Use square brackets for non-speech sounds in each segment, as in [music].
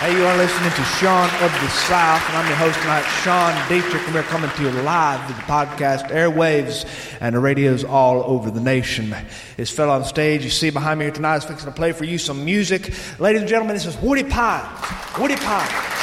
Hey, you are listening to Sean of the South, and I'm your host tonight, Sean Dietrich, and we're coming to you live with the podcast airwaves and the radios all over the nation. This fellow on stage you see behind me here tonight is fixing to play for you some music. Ladies and gentlemen, this is Woody Pines. Woody Pines.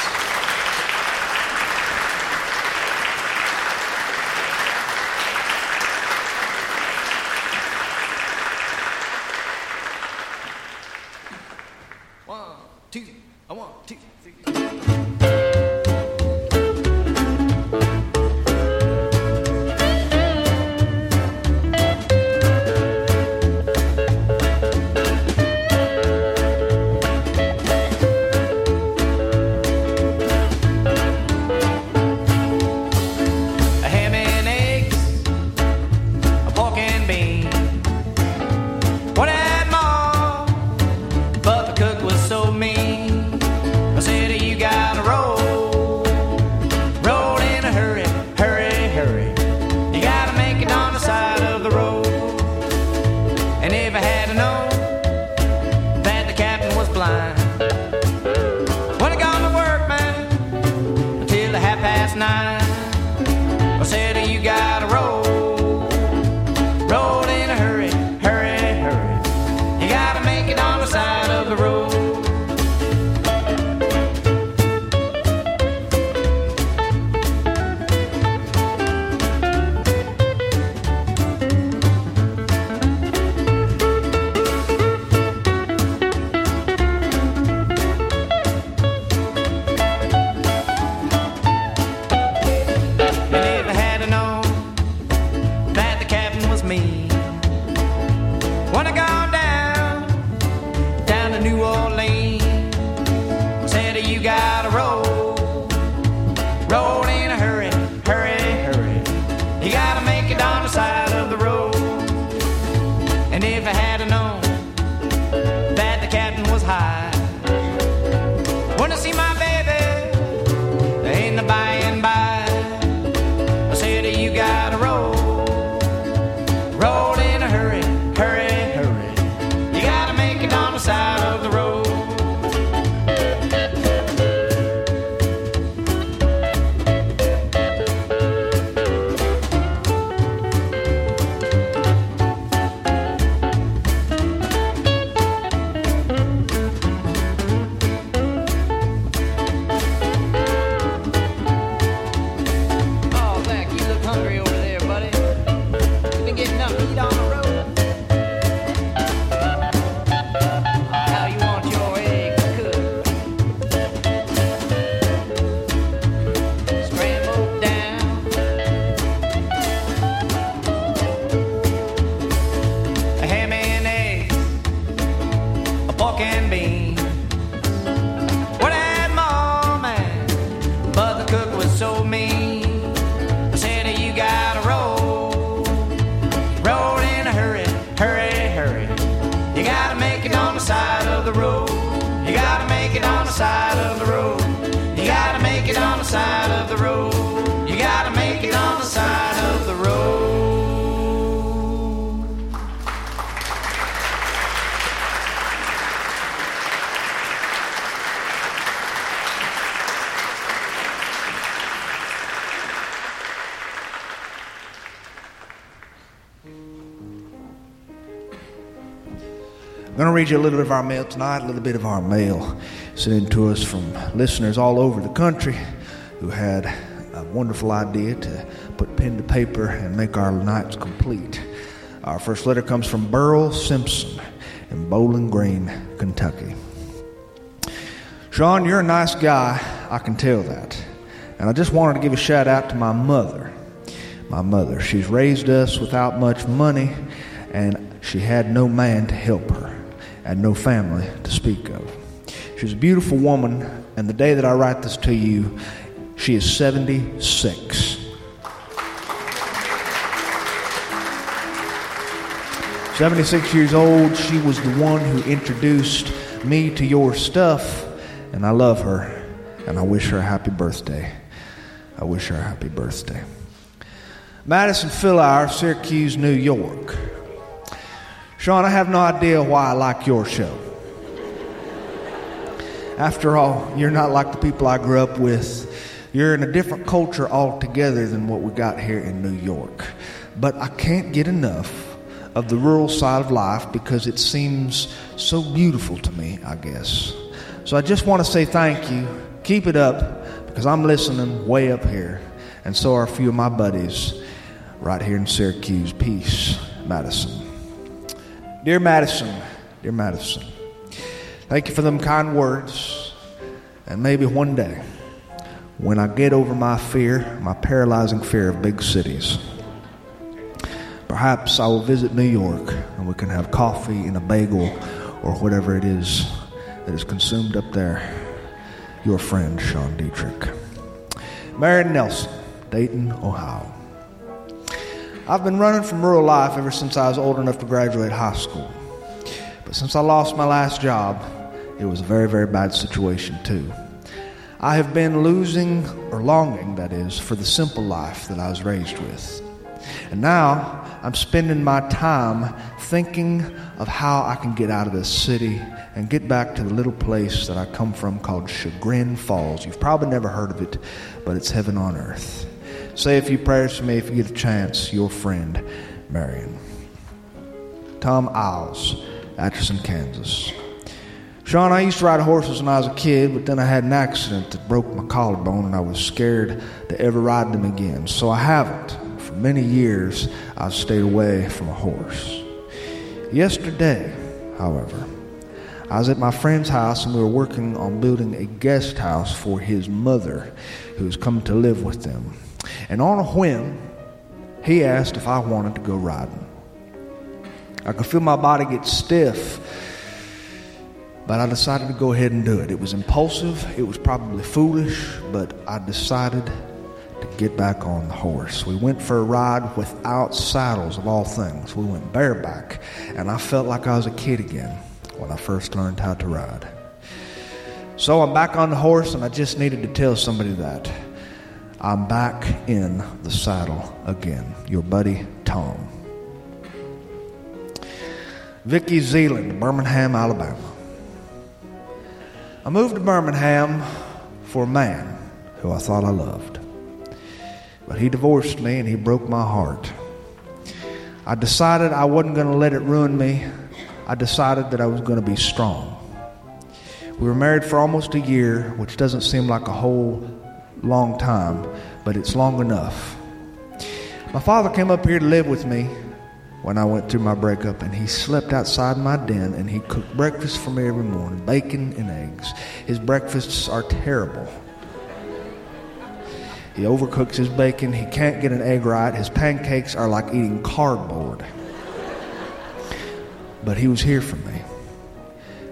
I'm going to read you a little bit of our mail tonight, a little bit of our mail sent to us from listeners all over the country who had a wonderful idea to put pen to paper and make our nights complete. Our first letter comes from Burl Simpson in Bowling Green, Kentucky. Sean, you're a nice guy, I can tell that. And I just wanted to give a shout out to my mother. My mother, she's raised us without much money, and she had no man to help her and no family to speak of. She's a beautiful woman, and the day that I write this to you, she is 76. Seventy-six years old. She was the one who introduced me to your stuff, and I love her, and I wish her a happy birthday. I wish her a happy birthday. Madison Philhour, Syracuse, New York. Sean, I have no idea why I like your show. After all, you're not like the people I grew up with. You're in a different culture altogether than what we got here in New York. But I can't get enough of the rural side of life because it seems so beautiful to me, I guess. So I just want to say thank you. Keep it up because I'm listening way up here. And so are a few of my buddies right here in Syracuse. Peace, Madison. Dear Madison, dear Madison, thank you for them kind words. And maybe one day, when I get over my fear, my paralyzing fear of big cities, perhaps I will visit New York and we can have coffee and a bagel or whatever it is that is consumed up there. Your friend, Sean Dietrich. Marion Nelson, Dayton, Ohio. I've been running from rural life ever since I was old enough to graduate high school. But since I lost my last job, it was a very, very bad situation, too. I have been losing, or longing, that is, for the simple life that I was raised with. And now I'm spending my time thinking of how I can get out of this city and get back to the little place that I come from called Chagrin Falls. You've probably never heard of it, but it's heaven on earth. Say a few prayers for me if you get a chance. Your friend, Marion. Tom Isles, Atchison, Kansas. Sean, I used to ride horses when I was a kid, but then I had an accident that broke my collarbone, and I was scared to ever ride them again. So I haven't. For many years, I've stayed away from a horse. Yesterday, however, I was at my friend's house and we were working on building a guest house for his mother who was coming to live with them. And on a whim, he asked if I wanted to go riding. I could feel my body get stiff, but I decided to go ahead and do it. It was impulsive, it was probably foolish, but I decided to get back on the horse. We went for a ride without saddles, of all things. We went bareback, and I felt like I was a kid again when I first learned how to ride. So I'm back on the horse, and I just needed to tell somebody that. I'm back in the saddle again. Your buddy, Tom. Vicky Zealand, Birmingham, Alabama. I moved to Birmingham for a man who I thought I loved. But he divorced me and he broke my heart. I decided I wasn't going to let it ruin me. I decided that I was going to be strong. We were married for almost a year, which doesn't seem like a whole long time, but it's long enough. My father came up here to live with me when I went through my breakup, and he slept outside my den and he cooked breakfast for me every morning bacon and eggs. His breakfasts are terrible. He overcooks his bacon. He can't get an egg right. His pancakes are like eating cardboard. But he was here for me.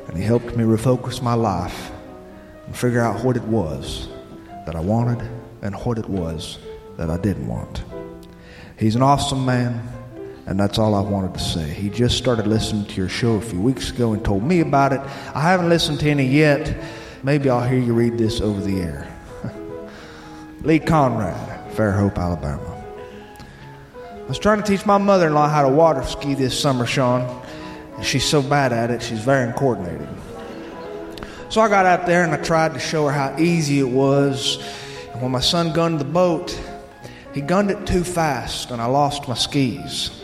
And he helped me refocus my life and figure out what it was that I wanted and what it was that I didn't want. He's an awesome man, and that's all I wanted to say. He just started listening to your show a few weeks ago and told me about it. I haven't listened to any yet. Maybe I'll hear you read this over the air. [laughs] Lee Conrad, Fairhope, Alabama. I was trying to teach my mother in law how to water ski this summer, Sean. She's so bad at it, she's very uncoordinated. So I got out there and I tried to show her how easy it was. And when my son gunned the boat, he gunned it too fast and I lost my skis.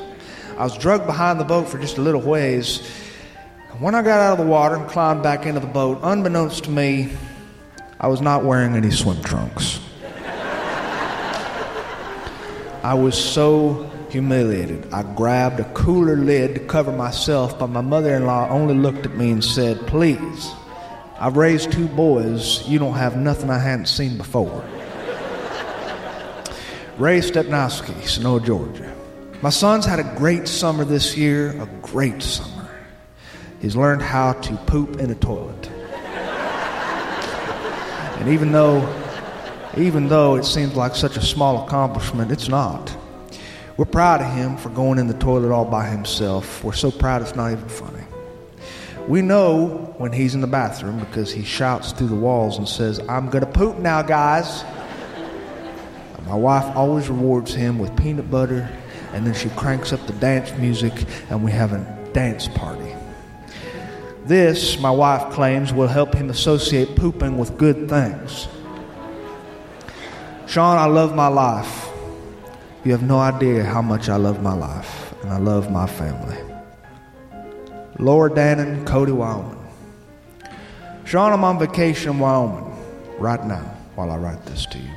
I was drugged behind the boat for just a little ways. And When I got out of the water and climbed back into the boat, unbeknownst to me, I was not wearing any swim trunks. I was so humiliated. I grabbed a cooler lid to cover myself, but my mother in law only looked at me and said, Please, I've raised two boys. You don't have nothing I hadn't seen before. Ray Stepnowski, Snow, Georgia. My son's had a great summer this year, a great summer. He's learned how to poop in a toilet. and even though even though it seems like such a small accomplishment, it's not. We're proud of him for going in the toilet all by himself. We're so proud it's not even funny. We know when he's in the bathroom because he shouts through the walls and says, I'm going to poop now, guys. [laughs] My wife always rewards him with peanut butter, and then she cranks up the dance music, and we have a dance party. This, my wife claims, will help him associate pooping with good things. Sean, I love my life. You have no idea how much I love my life, and I love my family. Laura Dannon, Cody, Wyoming. Sean, I'm on vacation in Wyoming right now while I write this to you.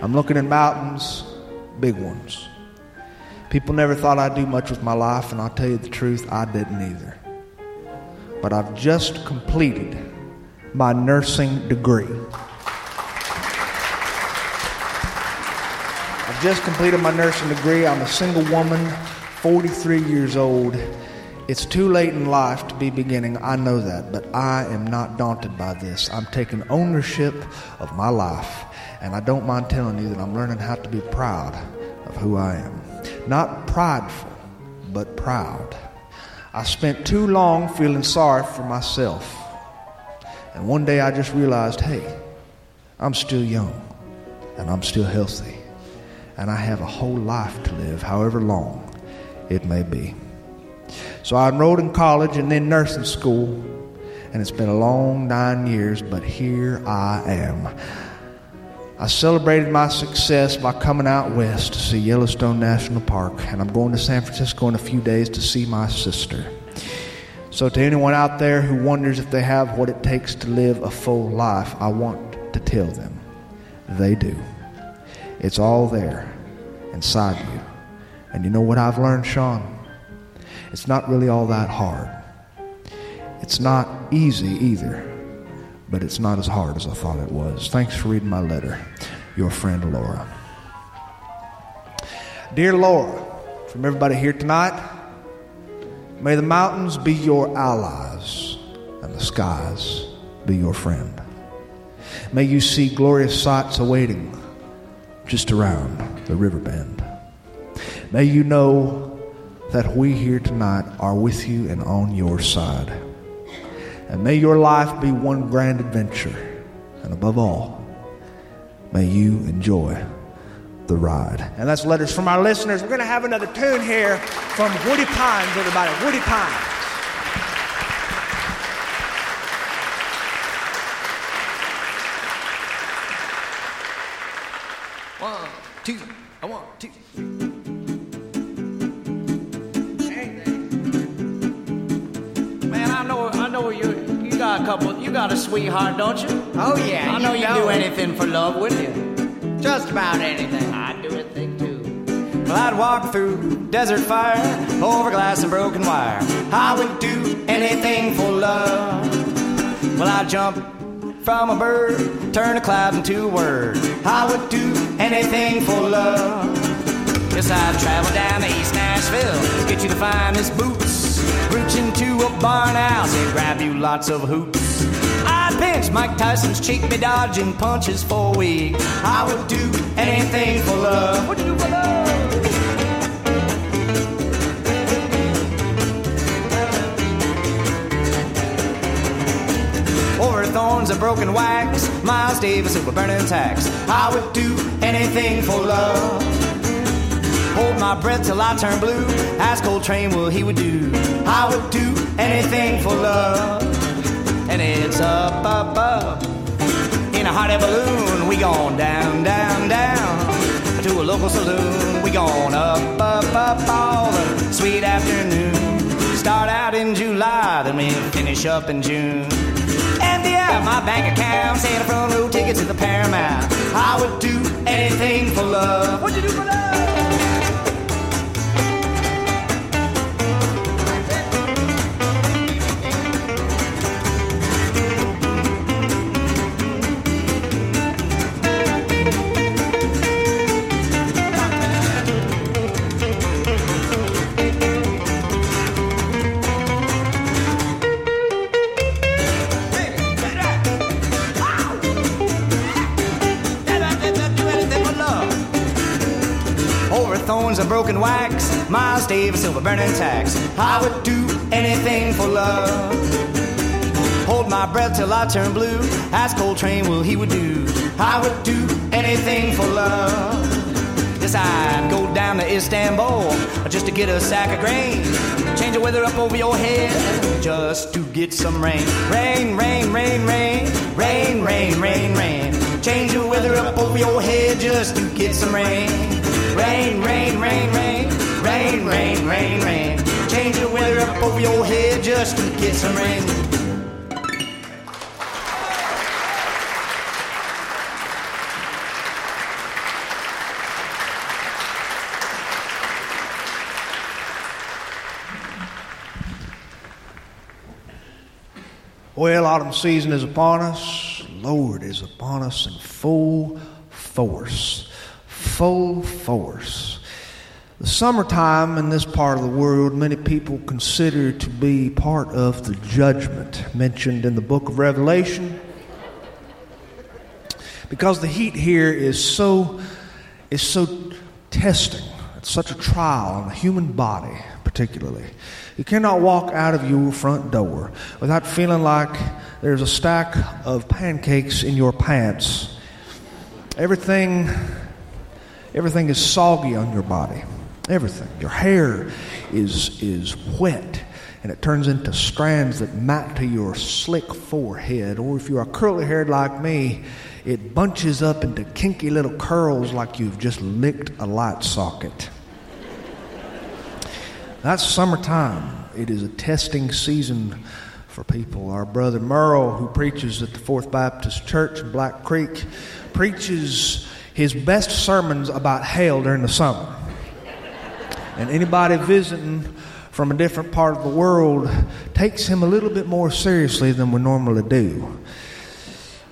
I'm looking at mountains, big ones. People never thought I'd do much with my life, and I'll tell you the truth, I didn't either but I've just completed my nursing degree. I've just completed my nursing degree. I'm a single woman, 43 years old. It's too late in life to be beginning, I know that, but I am not daunted by this. I'm taking ownership of my life, and I don't mind telling you that I'm learning how to be proud of who I am. Not prideful, but proud. I spent too long feeling sorry for myself. And one day I just realized hey, I'm still young and I'm still healthy. And I have a whole life to live, however long it may be. So I enrolled in college and then nursing school. And it's been a long nine years, but here I am. I celebrated my success by coming out west to see Yellowstone National Park, and I'm going to San Francisco in a few days to see my sister. So, to anyone out there who wonders if they have what it takes to live a full life, I want to tell them they do. It's all there inside you. And you know what I've learned, Sean? It's not really all that hard. It's not easy either but it's not as hard as I thought it was. Thanks for reading my letter. Your friend Laura. Dear Laura, from everybody here tonight, may the mountains be your allies and the skies be your friend. May you see glorious sights awaiting just around the river bend. May you know that we here tonight are with you and on your side. And may your life be one grand adventure. And above all, may you enjoy the ride. And that's letters from our listeners. We're going to have another tune here from Woody Pines, everybody. Woody Pines. One, two, one, two. Got a couple. You got a sweetheart, don't you? Oh yeah. I know you, do anything for love, wouldn't you? Just about anything. I'd do anything too. Well, I'd walk through desert fire, over glass and broken wire. I would do anything for love. Well, I'd jump from a bird, turn a cloud into a word. I would do anything for love. Yes, I'd travel down to East Nashville, get you the finest boots. Reach into a barn house and grab you lots of hoops. I'd pinch Mike Tyson's cheek, be dodging punches for a week. I would do anything for love. What'd you do for love? Over thorns of broken wax, Miles Davis over burning tacks. I would do anything for love. Hold my breath till I turn blue. Ask Coltrane what he would do. I would do anything for love. And it's up, up, up. In a hot air balloon, we gone down, down, down. To a local saloon, we gone up, up, up all the sweet afternoon. Start out in July, then we finish up in June. And yeah, my bank account saying a front row ticket to the Paramount. I would do anything for love. What'd you do for love? A broken wax. Miles Davis, silver burning tacks. I would do anything for love. Hold my breath till I turn blue. Ask Coltrane what he would do. I would do anything for love. Yes, I'd go down to Istanbul just to get a sack of grain Change the weather up over your head just to get some rain. Rain, rain, rain, rain, rain, rain, rain, rain. Change the weather up over your head just to get some rain. Rain, rain, rain, rain, rain, rain, rain, rain. Change the weather up over your head just to get some rain. Well, autumn season is upon us. Lord is upon us in full force. Full force. The summertime in this part of the world, many people consider to be part of the judgment mentioned in the book of Revelation. Because the heat here is so, is so testing. It's such a trial on the human body, particularly. You cannot walk out of your front door without feeling like there's a stack of pancakes in your pants. Everything, everything is soggy on your body. Everything. Your hair is, is wet and it turns into strands that mat to your slick forehead. Or if you are curly haired like me, it bunches up into kinky little curls like you've just licked a light socket. That's summertime. It is a testing season for people. Our brother Merle, who preaches at the Fourth Baptist Church in Black Creek, preaches his best sermons about hell during the summer. And anybody visiting from a different part of the world takes him a little bit more seriously than we normally do.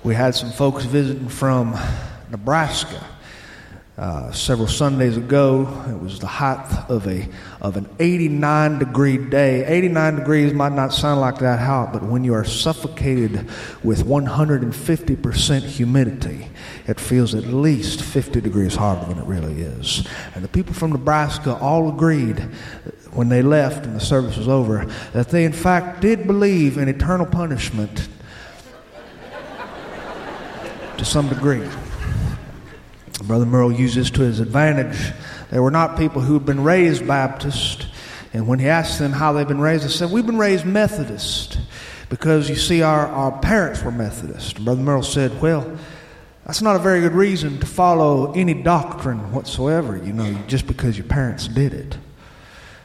We had some folks visiting from Nebraska uh, several Sundays ago. It was the height of a of an 89 degree day. 89 degrees might not sound like that hot, but when you are suffocated with 150% humidity, it feels at least 50 degrees hotter than it really is. And the people from Nebraska all agreed when they left and the service was over that they in fact did believe in eternal punishment to some degree. Brother Merle used this to his advantage. They were not people who had been raised Baptist. And when he asked them how they'd been raised, they said, We've been raised Methodist because you see, our, our parents were Methodist. And Brother Merle said, Well, that's not a very good reason to follow any doctrine whatsoever, you know, just because your parents did it.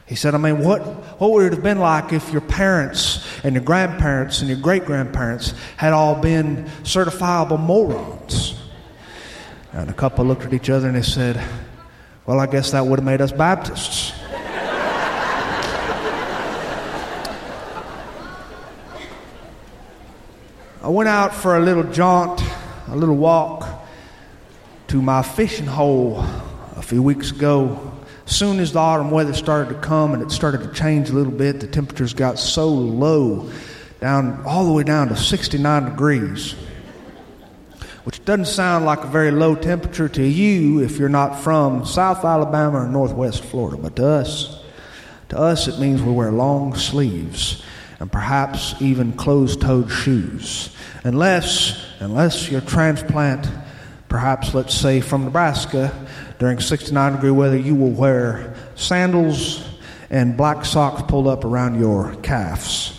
He said, I mean, what, what would it have been like if your parents and your grandparents and your great grandparents had all been certifiable morons? And a couple looked at each other and they said, Well, I guess that would have made us Baptists. I went out for a little jaunt, a little walk to my fishing hole a few weeks ago. Soon as the autumn weather started to come and it started to change a little bit, the temperatures got so low, down all the way down to 69 degrees which doesn't sound like a very low temperature to you if you're not from South Alabama or Northwest Florida. But to us, to us, it means we wear long sleeves and perhaps even closed-toed shoes, unless unless you're transplant, perhaps let's say from Nebraska, during 69 degree weather, you will wear sandals and black socks pulled up around your calves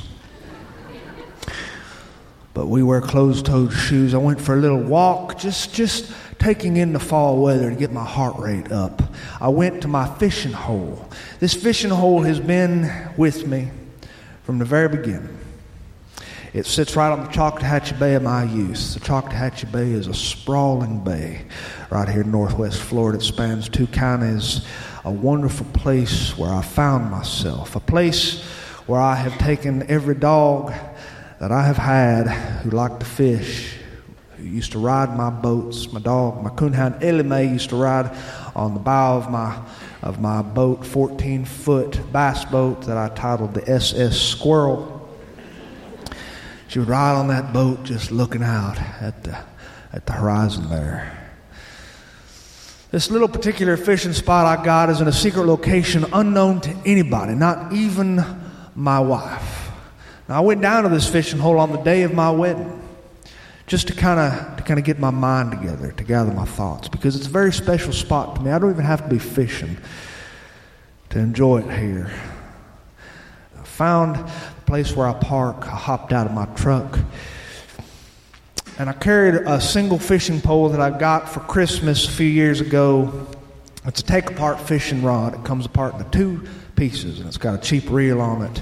but we wear closed-toed shoes. I went for a little walk, just just taking in the fall weather to get my heart rate up. I went to my fishing hole. This fishing hole has been with me from the very beginning. It sits right on the Choctawhatchee Bay of my youth. The Choctawhatchee Bay is a sprawling bay right here in northwest Florida. It spans two counties. A wonderful place where I found myself. A place where I have taken every dog that I have had who liked to fish, who used to ride my boats. My dog, my coonhound Ellie Mae, used to ride on the bow of my of my boat, 14 foot bass boat that I titled the SS Squirrel. She would ride on that boat just looking out at the, at the horizon there. This little particular fishing spot I got is in a secret location unknown to anybody, not even my wife. Now, I went down to this fishing hole on the day of my wedding just to kind of to kind of get my mind together, to gather my thoughts, because it's a very special spot to me. I don't even have to be fishing to enjoy it here. I found the place where I park. I hopped out of my truck. And I carried a single fishing pole that I got for Christmas a few years ago. It's a take apart fishing rod. It comes apart into two pieces, and it's got a cheap reel on it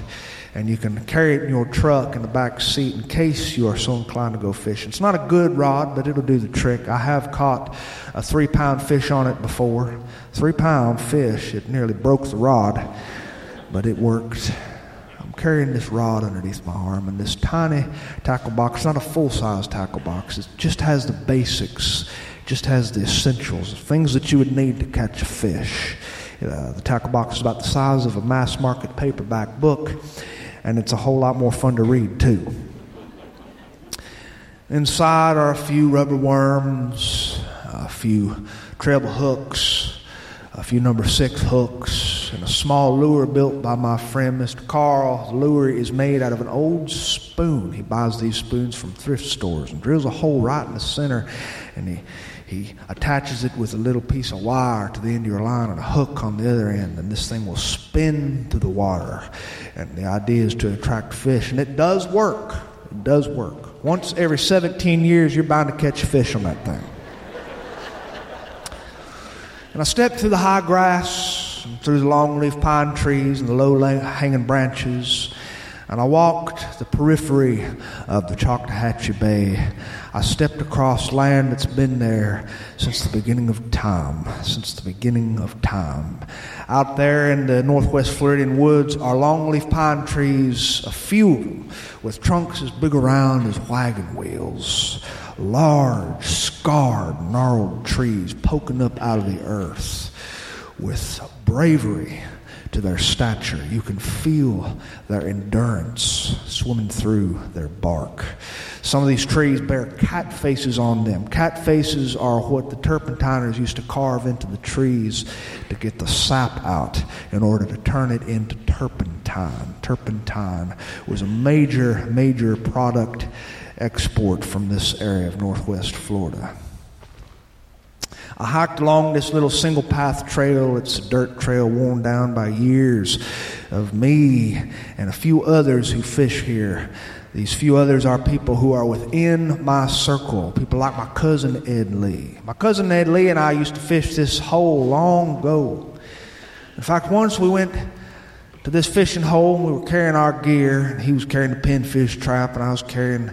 and you can carry it in your truck in the back seat in case you are so inclined to go fishing. It's not a good rod, but it'll do the trick. I have caught a three pound fish on it before. Three pound fish. It nearly broke the rod, but it worked. I'm carrying this rod underneath my arm, and this tiny tackle box, not a full size tackle box, it just has the basics, just has the essentials, things that you would need to catch a fish. Uh, the tackle box is about the size of a mass market paperback book and it's a whole lot more fun to read, too. Inside are a few rubber worms, a few treble hooks, a few number six hooks, and a small lure built by my friend Mr. Carl. The lure is made out of an old spoon. He buys these spoons from thrift stores and drills a hole right in the center, and he he attaches it with a little piece of wire to the end of your line and a hook on the other end, and this thing will spin through the water. And the idea is to attract fish, and it does work. It does work. Once every 17 years, you're bound to catch a fish on that thing. And I stepped through the high grass, and through the longleaf pine trees and the low hanging branches, and I walked the periphery of the Choctawhatchee Bay. I stepped across land that's been there since the beginning of time, since the beginning of time. Out there in the northwest Floridian woods are longleaf pine trees, a few of them, with trunks as big around as wagon wheels. Large, scarred, gnarled trees poking up out of the earth with bravery to their stature. You can feel their endurance swimming through their bark. Some of these trees bear cat faces on them. Cat faces are what the turpentiners used to carve into the trees to get the sap out in order to turn it into turpentine. Turpentine was a major, major product export from this area of northwest Florida. I hiked along this little single path trail. It's a dirt trail worn down by years of me and a few others who fish here. These few others are people who are within my circle, people like my cousin Ed Lee. My cousin Ed Lee and I used to fish this hole long ago. In fact, once we went to this fishing hole we were carrying our gear. He was carrying the pinfish trap, and I was carrying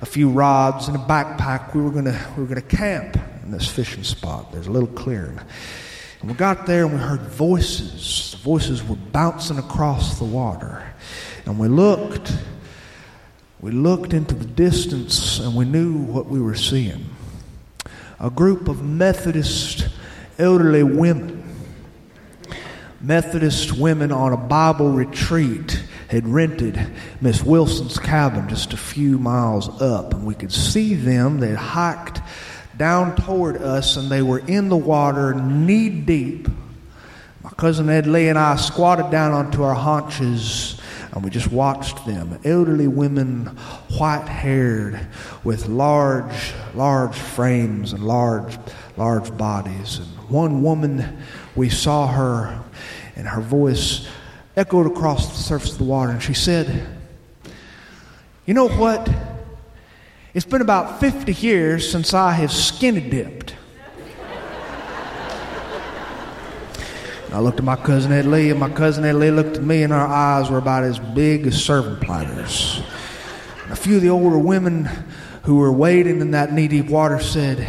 a few rods and a backpack. We were gonna we were gonna camp in this fishing spot. There's a little clearing. And we got there and we heard voices. The voices were bouncing across the water. And we looked. We looked into the distance and we knew what we were seeing. A group of Methodist elderly women. Methodist women on a Bible retreat had rented Miss Wilson's cabin just a few miles up, and we could see them. They had hiked down toward us, and they were in the water knee deep. My cousin Ed Lee and I squatted down onto our haunches and we just watched them. Elderly women, white haired, with large, large frames and large, large bodies. And one woman, we saw her, and her voice echoed across the surface of the water, and she said, You know what? It's been about 50 years since I have skinny dipped. I looked at my cousin Ed Lee, and my cousin Ed Lee looked at me, and our eyes were about as big as serving platters. And a few of the older women who were wading in that knee deep water said,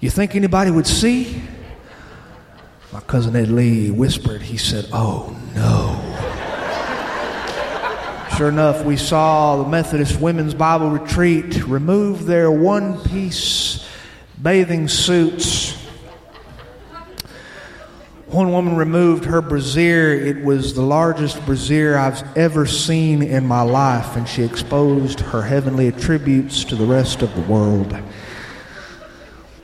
You think anybody would see? My cousin Ed Lee whispered, He said, Oh no. Sure enough, we saw the Methodist Women's Bible Retreat remove their one piece bathing suits. One woman removed her brassiere. It was the largest brassiere I've ever seen in my life, and she exposed her heavenly attributes to the rest of the world.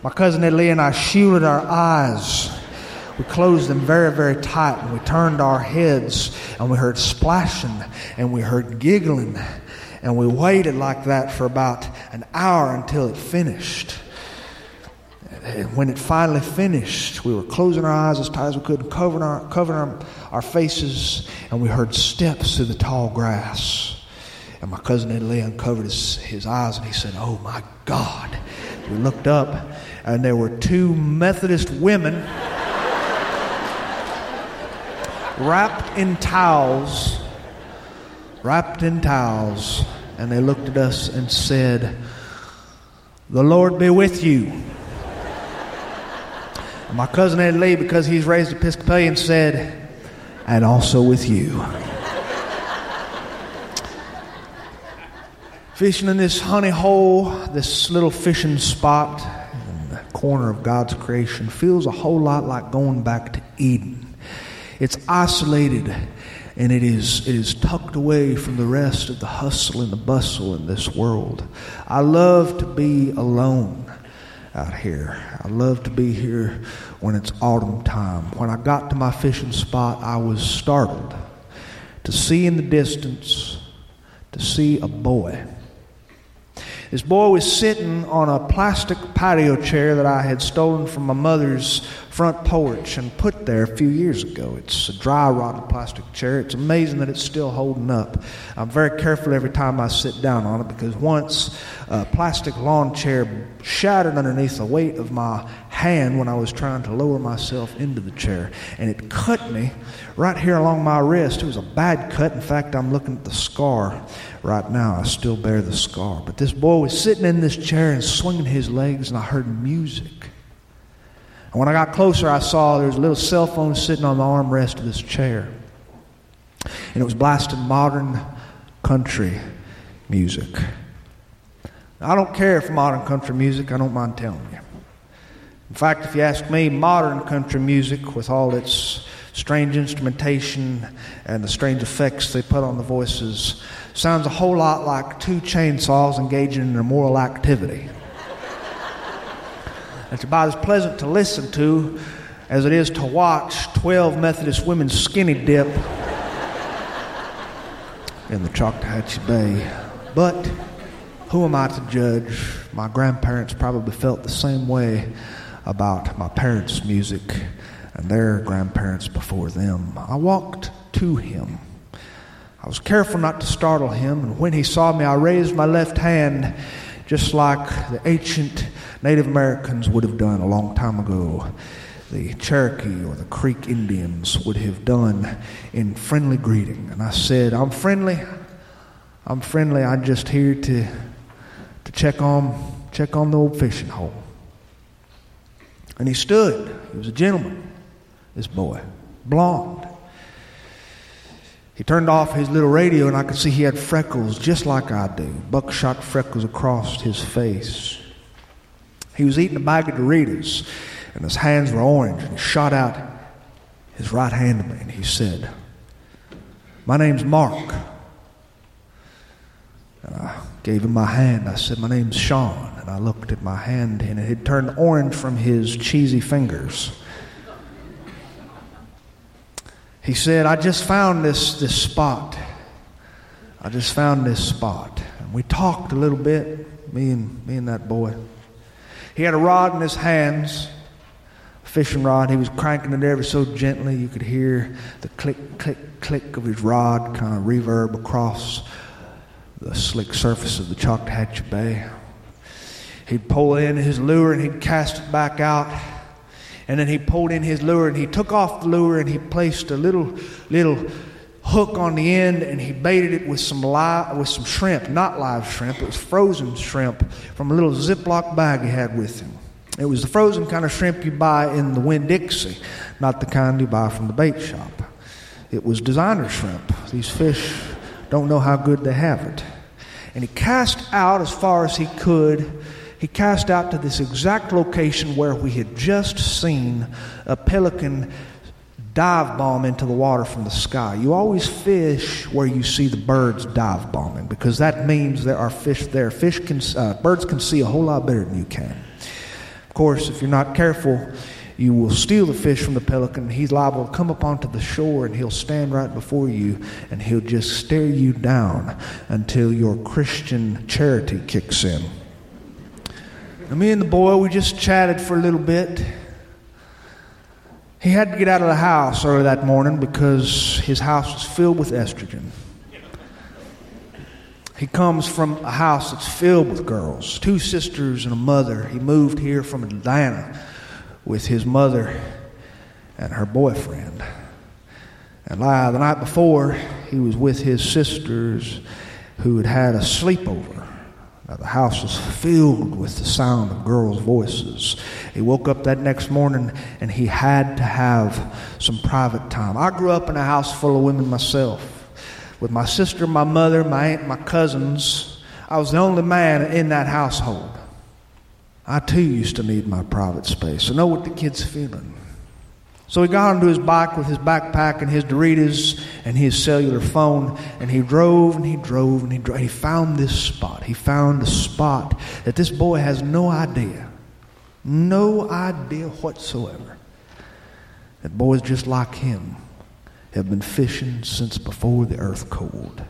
My cousin Lee and I shielded our eyes we closed them very, very tight and we turned our heads and we heard splashing and we heard giggling and we waited like that for about an hour until it finished. and when it finally finished, we were closing our eyes as tight as we could, covering our, covering our, our faces, and we heard steps through the tall grass. And my cousin Lee uncovered his, his eyes and he said, Oh my God. We looked up, and there were two Methodist women wrapped in towels, wrapped in towels, and they looked at us and said, The Lord be with you. And my cousin Ed Lee, because he's raised Episcopalian, said, And also with you. fishing in this honey hole, this little fishing spot in the corner of God's creation, feels a whole lot like going back to Eden. It's isolated and it is, it is tucked away from the rest of the hustle and the bustle in this world. I love to be alone out here. I love to be here when it's autumn time. When I got to my fishing spot, I was startled to see in the distance, to see a boy this boy was sitting on a plastic patio chair that I had stolen from my mother's front porch and put there a few years ago. It's a dry rotted plastic chair. It's amazing that it's still holding up. I'm very careful every time I sit down on it because once a plastic lawn chair shattered underneath the weight of my hand when I was trying to lower myself into the chair, and it cut me right here along my wrist. It was a bad cut. In fact, I'm looking at the scar right now. I still bear the scar. But this boy was sitting in this chair and swinging his legs, and I heard music. And when I got closer, I saw there was a little cell phone sitting on the armrest of this chair. And it was blasting modern country music. I don't care for modern country music, I don't mind telling you. In fact, if you ask me, modern country music, with all its strange instrumentation and the strange effects they put on the voices, sounds a whole lot like two chainsaws engaging in immoral activity. it's about as pleasant to listen to as it is to watch 12 Methodist women skinny dip in the Choctawhatchee Bay. But who am I to judge? My grandparents probably felt the same way about my parents' music and their grandparents before them. I walked to him. I was careful not to startle him, and when he saw me, I raised my left hand just like the ancient Native Americans would have done a long time ago. The Cherokee or the Creek Indians would have done in friendly greeting. And I said, I'm friendly. I'm friendly. I'm just here to, to check, on, check on the old fishing hole. And he stood. He was a gentleman, this boy, blond. He turned off his little radio, and I could see he had freckles just like I do buckshot freckles across his face. He was eating a bag of Doritos, and his hands were orange, and he shot out his right hand to me, and he said, My name's Mark. And I gave him my hand. I said, My name's Sean. And I looked at my hand, and it had turned orange from his cheesy fingers. He said, I just found this, this spot. I just found this spot. And we talked a little bit, me and, me and that boy. He had a rod in his hands, a fishing rod. He was cranking it ever so gently. You could hear the click, click, click of his rod kind of reverb across the slick surface of the Choctawhatchee Bay. He'd pull in his lure and he'd cast it back out and then he pulled in his lure and he took off the lure and he placed a little little hook on the end and he baited it with some live, with some shrimp, not live shrimp, it was frozen shrimp from a little Ziploc bag he had with him. It was the frozen kind of shrimp you buy in the Winn Dixie, not the kind you buy from the bait shop. It was designer shrimp. These fish don't know how good they have it. And he cast out as far as he could he cast out to this exact location where we had just seen a pelican dive bomb into the water from the sky. You always fish where you see the birds dive bombing because that means there are fish there. Fish can, uh, birds can see a whole lot better than you can. Of course, if you're not careful, you will steal the fish from the pelican. He's liable to come up onto the shore and he'll stand right before you and he'll just stare you down until your Christian charity kicks in. And me and the boy, we just chatted for a little bit. He had to get out of the house early that morning because his house was filled with estrogen. He comes from a house that's filled with girls, two sisters and a mother. He moved here from Atlanta with his mother and her boyfriend. And the night before, he was with his sisters who had had a sleepover. Now, the house was filled with the sound of girls' voices. He woke up that next morning and he had to have some private time. I grew up in a house full of women myself. With my sister, my mother, my aunt, my cousins, I was the only man in that household. I too used to need my private space. I know what the kid's feeling. So he got onto his bike with his backpack and his Doritos and his cellular phone, and he drove and he drove and he drove. He found this spot. He found a spot that this boy has no idea, no idea whatsoever, that boys just like him have been fishing since before the earth cooled.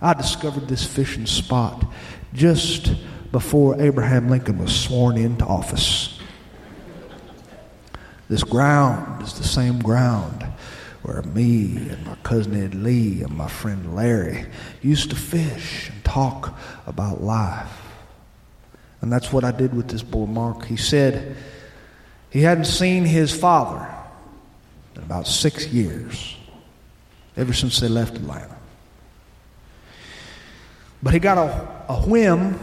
I discovered this fishing spot just before Abraham Lincoln was sworn into office. This ground is the same ground where me and my cousin Ed Lee and my friend Larry used to fish and talk about life. And that's what I did with this boy Mark. He said he hadn't seen his father in about six years, ever since they left Atlanta. But he got a, a whim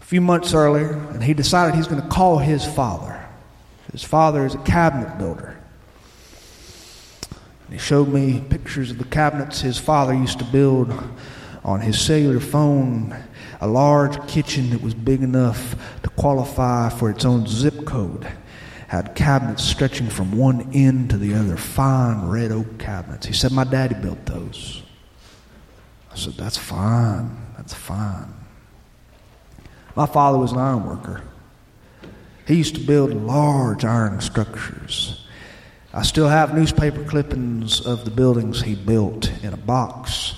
a few months earlier, and he decided he's going to call his father. His father is a cabinet builder. And he showed me pictures of the cabinets his father used to build on his cellular phone, a large kitchen that was big enough to qualify for its own zip code. Had cabinets stretching from one end to the other, fine red oak cabinets. He said, My daddy built those. I said, That's fine. That's fine. My father was an iron worker. He used to build large iron structures. I still have newspaper clippings of the buildings he built in a box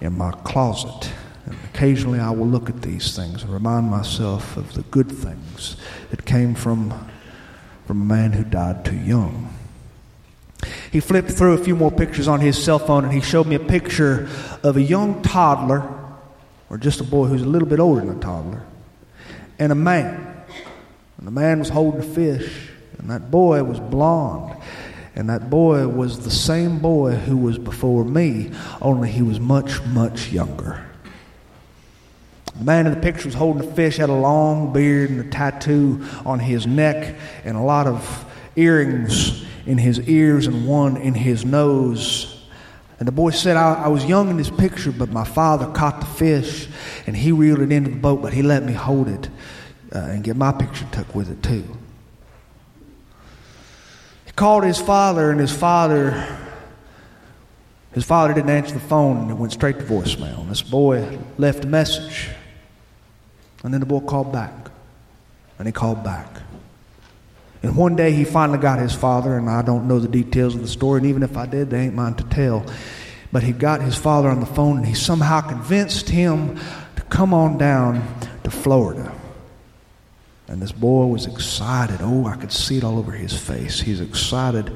in my closet. And occasionally I will look at these things and remind myself of the good things that came from, from a man who died too young. He flipped through a few more pictures on his cell phone and he showed me a picture of a young toddler, or just a boy who's a little bit older than a toddler, and a man and the man was holding a fish, and that boy was blond. And that boy was the same boy who was before me, only he was much, much younger. The man in the picture was holding a fish, had a long beard and a tattoo on his neck, and a lot of earrings in his ears and one in his nose. And the boy said, I, I was young in this picture, but my father caught the fish and he reeled it into the boat, but he let me hold it uh, and get my picture took with it too. He called his father, and his father, his father didn't answer the phone, and it went straight to voicemail. And this boy left a message, and then the boy called back, and he called back. And one day he finally got his father, and I don't know the details of the story, and even if I did, they ain't mine to tell. But he got his father on the phone, and he somehow convinced him to come on down to Florida. And this boy was excited. Oh, I could see it all over his face. He's excited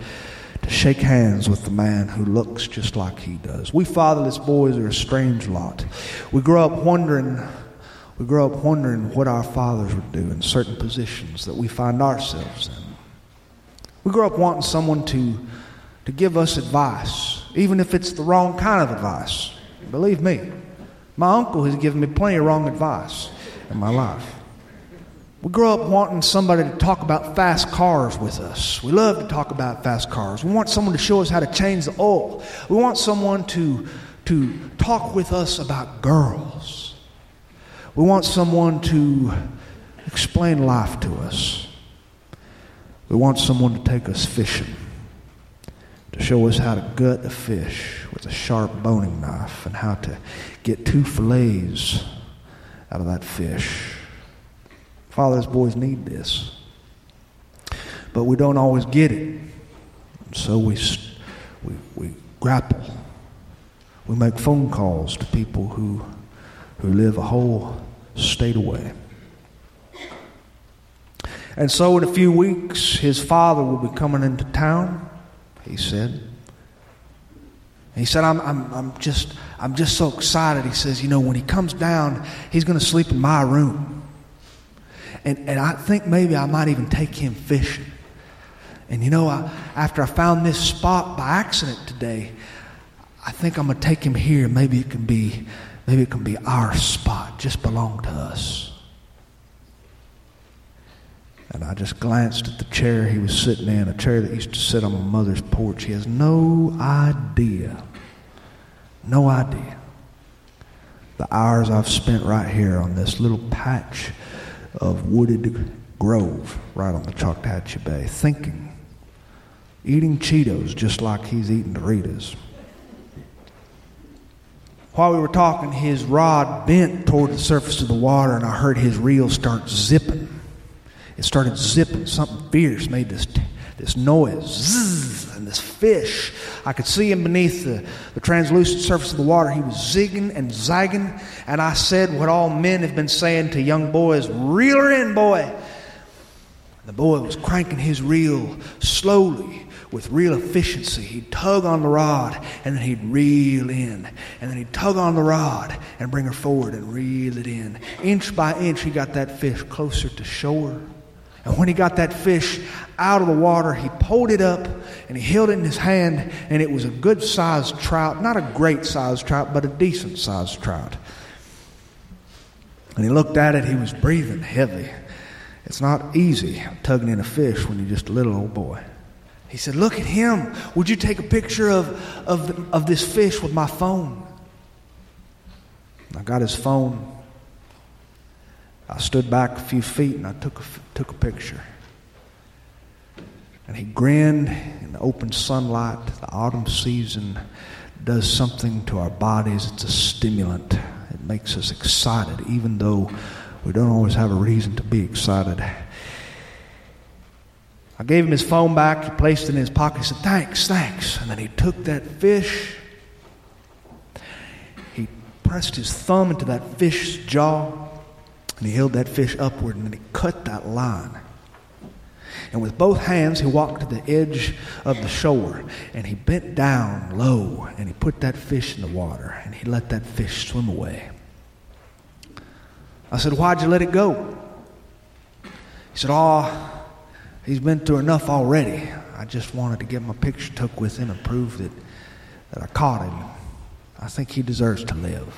to shake hands with the man who looks just like he does. We fatherless boys are a strange lot. We grow up wondering, we grow up wondering what our fathers would do in certain positions that we find ourselves in. We grow up wanting someone to, to give us advice, even if it's the wrong kind of advice. Believe me, my uncle has given me plenty of wrong advice in my life. We grow up wanting somebody to talk about fast cars with us. We love to talk about fast cars. We want someone to show us how to change the oil. We want someone to, to talk with us about girls. We want someone to explain life to us. We want someone to take us fishing, to show us how to gut a fish with a sharp boning knife and how to get two fillets out of that fish. Father's boys need this. But we don't always get it. So we, we, we grapple. We make phone calls to people who, who live a whole state away. And so, in a few weeks, his father will be coming into town, he said. He said, I'm, I'm, I'm, just, I'm just so excited. He says, You know, when he comes down, he's going to sleep in my room. And, and I think maybe I might even take him fishing. And you know, I, after I found this spot by accident today, I think I'm going to take him here. Maybe it can be, maybe it can be our spot, just belong to us. And I just glanced at the chair he was sitting in, a chair that used to sit on my mother's porch. He has no idea, no idea the hours I've spent right here on this little patch of wooded grove right on the Choctawhatchee Bay, thinking, eating Cheetos just like he's eating Doritos. While we were talking, his rod bent toward the surface of the water, and I heard his reel start zipping. It started zipping. Something fierce made this, this noise. Zzz, and this fish, I could see him beneath the, the translucent surface of the water. He was zigging and zagging. And I said what all men have been saying to young boys reel her in, boy. The boy was cranking his reel slowly with real efficiency. He'd tug on the rod and then he'd reel in. And then he'd tug on the rod and bring her forward and reel it in. Inch by inch, he got that fish closer to shore. And when he got that fish out of the water, he pulled it up and he held it in his hand, and it was a good sized trout. Not a great sized trout, but a decent sized trout. And he looked at it, he was breathing heavy. It's not easy tugging in a fish when you're just a little old boy. He said, Look at him. Would you take a picture of, of, of this fish with my phone? I got his phone I stood back a few feet and I took a, took a picture. And he grinned in the open sunlight. The autumn season does something to our bodies. It's a stimulant. It makes us excited, even though we don't always have a reason to be excited. I gave him his phone back. He placed it in his pocket. He said, Thanks, thanks. And then he took that fish. He pressed his thumb into that fish's jaw. And he held that fish upward and then he cut that line. And with both hands, he walked to the edge of the shore and he bent down low and he put that fish in the water and he let that fish swim away. I said, Why'd you let it go? He said, Oh, he's been through enough already. I just wanted to get my picture took with him and prove that, that I caught him. I think he deserves to live.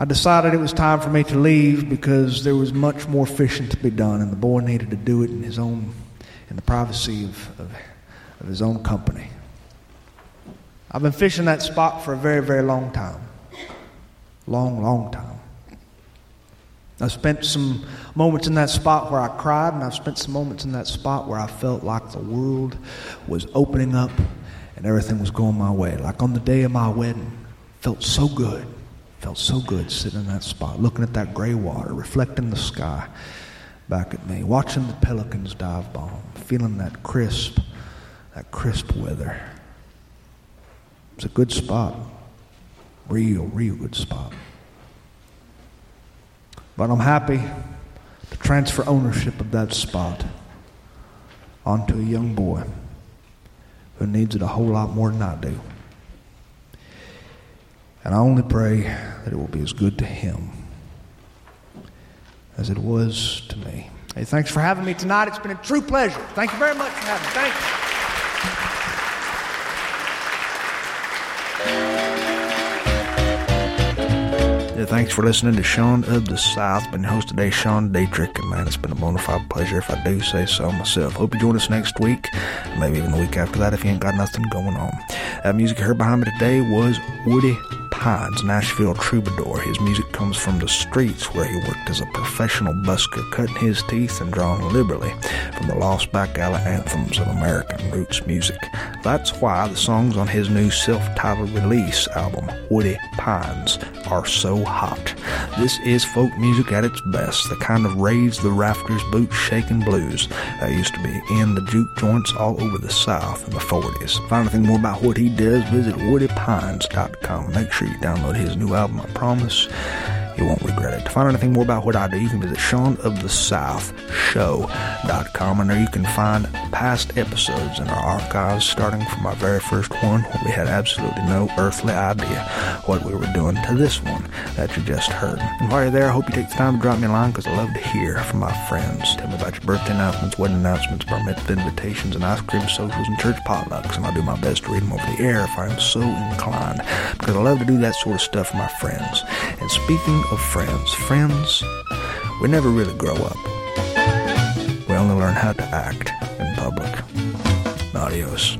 I decided it was time for me to leave because there was much more fishing to be done, and the boy needed to do it in his own, in the privacy of, of, of his own company. I've been fishing that spot for a very, very long time. Long, long time. I've spent some moments in that spot where I cried, and I've spent some moments in that spot where I felt like the world was opening up and everything was going my way. Like on the day of my wedding, felt so good. Felt so good sitting in that spot, looking at that gray water, reflecting the sky back at me, watching the pelicans dive bomb, feeling that crisp, that crisp weather. It's a good spot. Real, real good spot. But I'm happy to transfer ownership of that spot onto a young boy who needs it a whole lot more than I do. And I only pray that it will be as good to him as it was to me. Hey, thanks for having me tonight. It's been a true pleasure. Thank you very much for having me. Thanks. Yeah, thanks for listening to Sean of the South. Been your host today, Sean Dietrich, and man, it's been a bona fide pleasure if I do say so myself. Hope you join us next week, maybe even the week after that if you ain't got nothing going on. That music you heard behind me today was Woody Pines, Nashville troubadour. His music comes from the streets where he worked as a professional busker, cutting his teeth and drawing liberally from the lost back alley anthems of American roots music. That's why the songs on his new self-titled release album, Woody Pines, are so hot. This is folk music at its best, the kind of raise the rafters, boot shaking blues that used to be in the juke joints all over the South in the 40s. Find anything more about what he does, visit woodypines.com. Make sure you download his new album, I promise You won't regret it. To find anything more about what I do, you can visit SeanoftheSouthShow.com, and there you can find past episodes in our archives, starting from our very first one, where we had absolutely no earthly idea what we were doing, to this one that you just heard. And while you're there, I hope you take the time to drop me a line because I love to hear from my friends. Tell me about your birthday announcements, wedding announcements, bar mitzvah invitations, and ice cream socials and church potlucks, and I'll do my best to read them over the air if I am so inclined because I love to do that sort of stuff for my friends. And speaking of friends, friends, we never really grow up. We only learn how to act in public. Adios.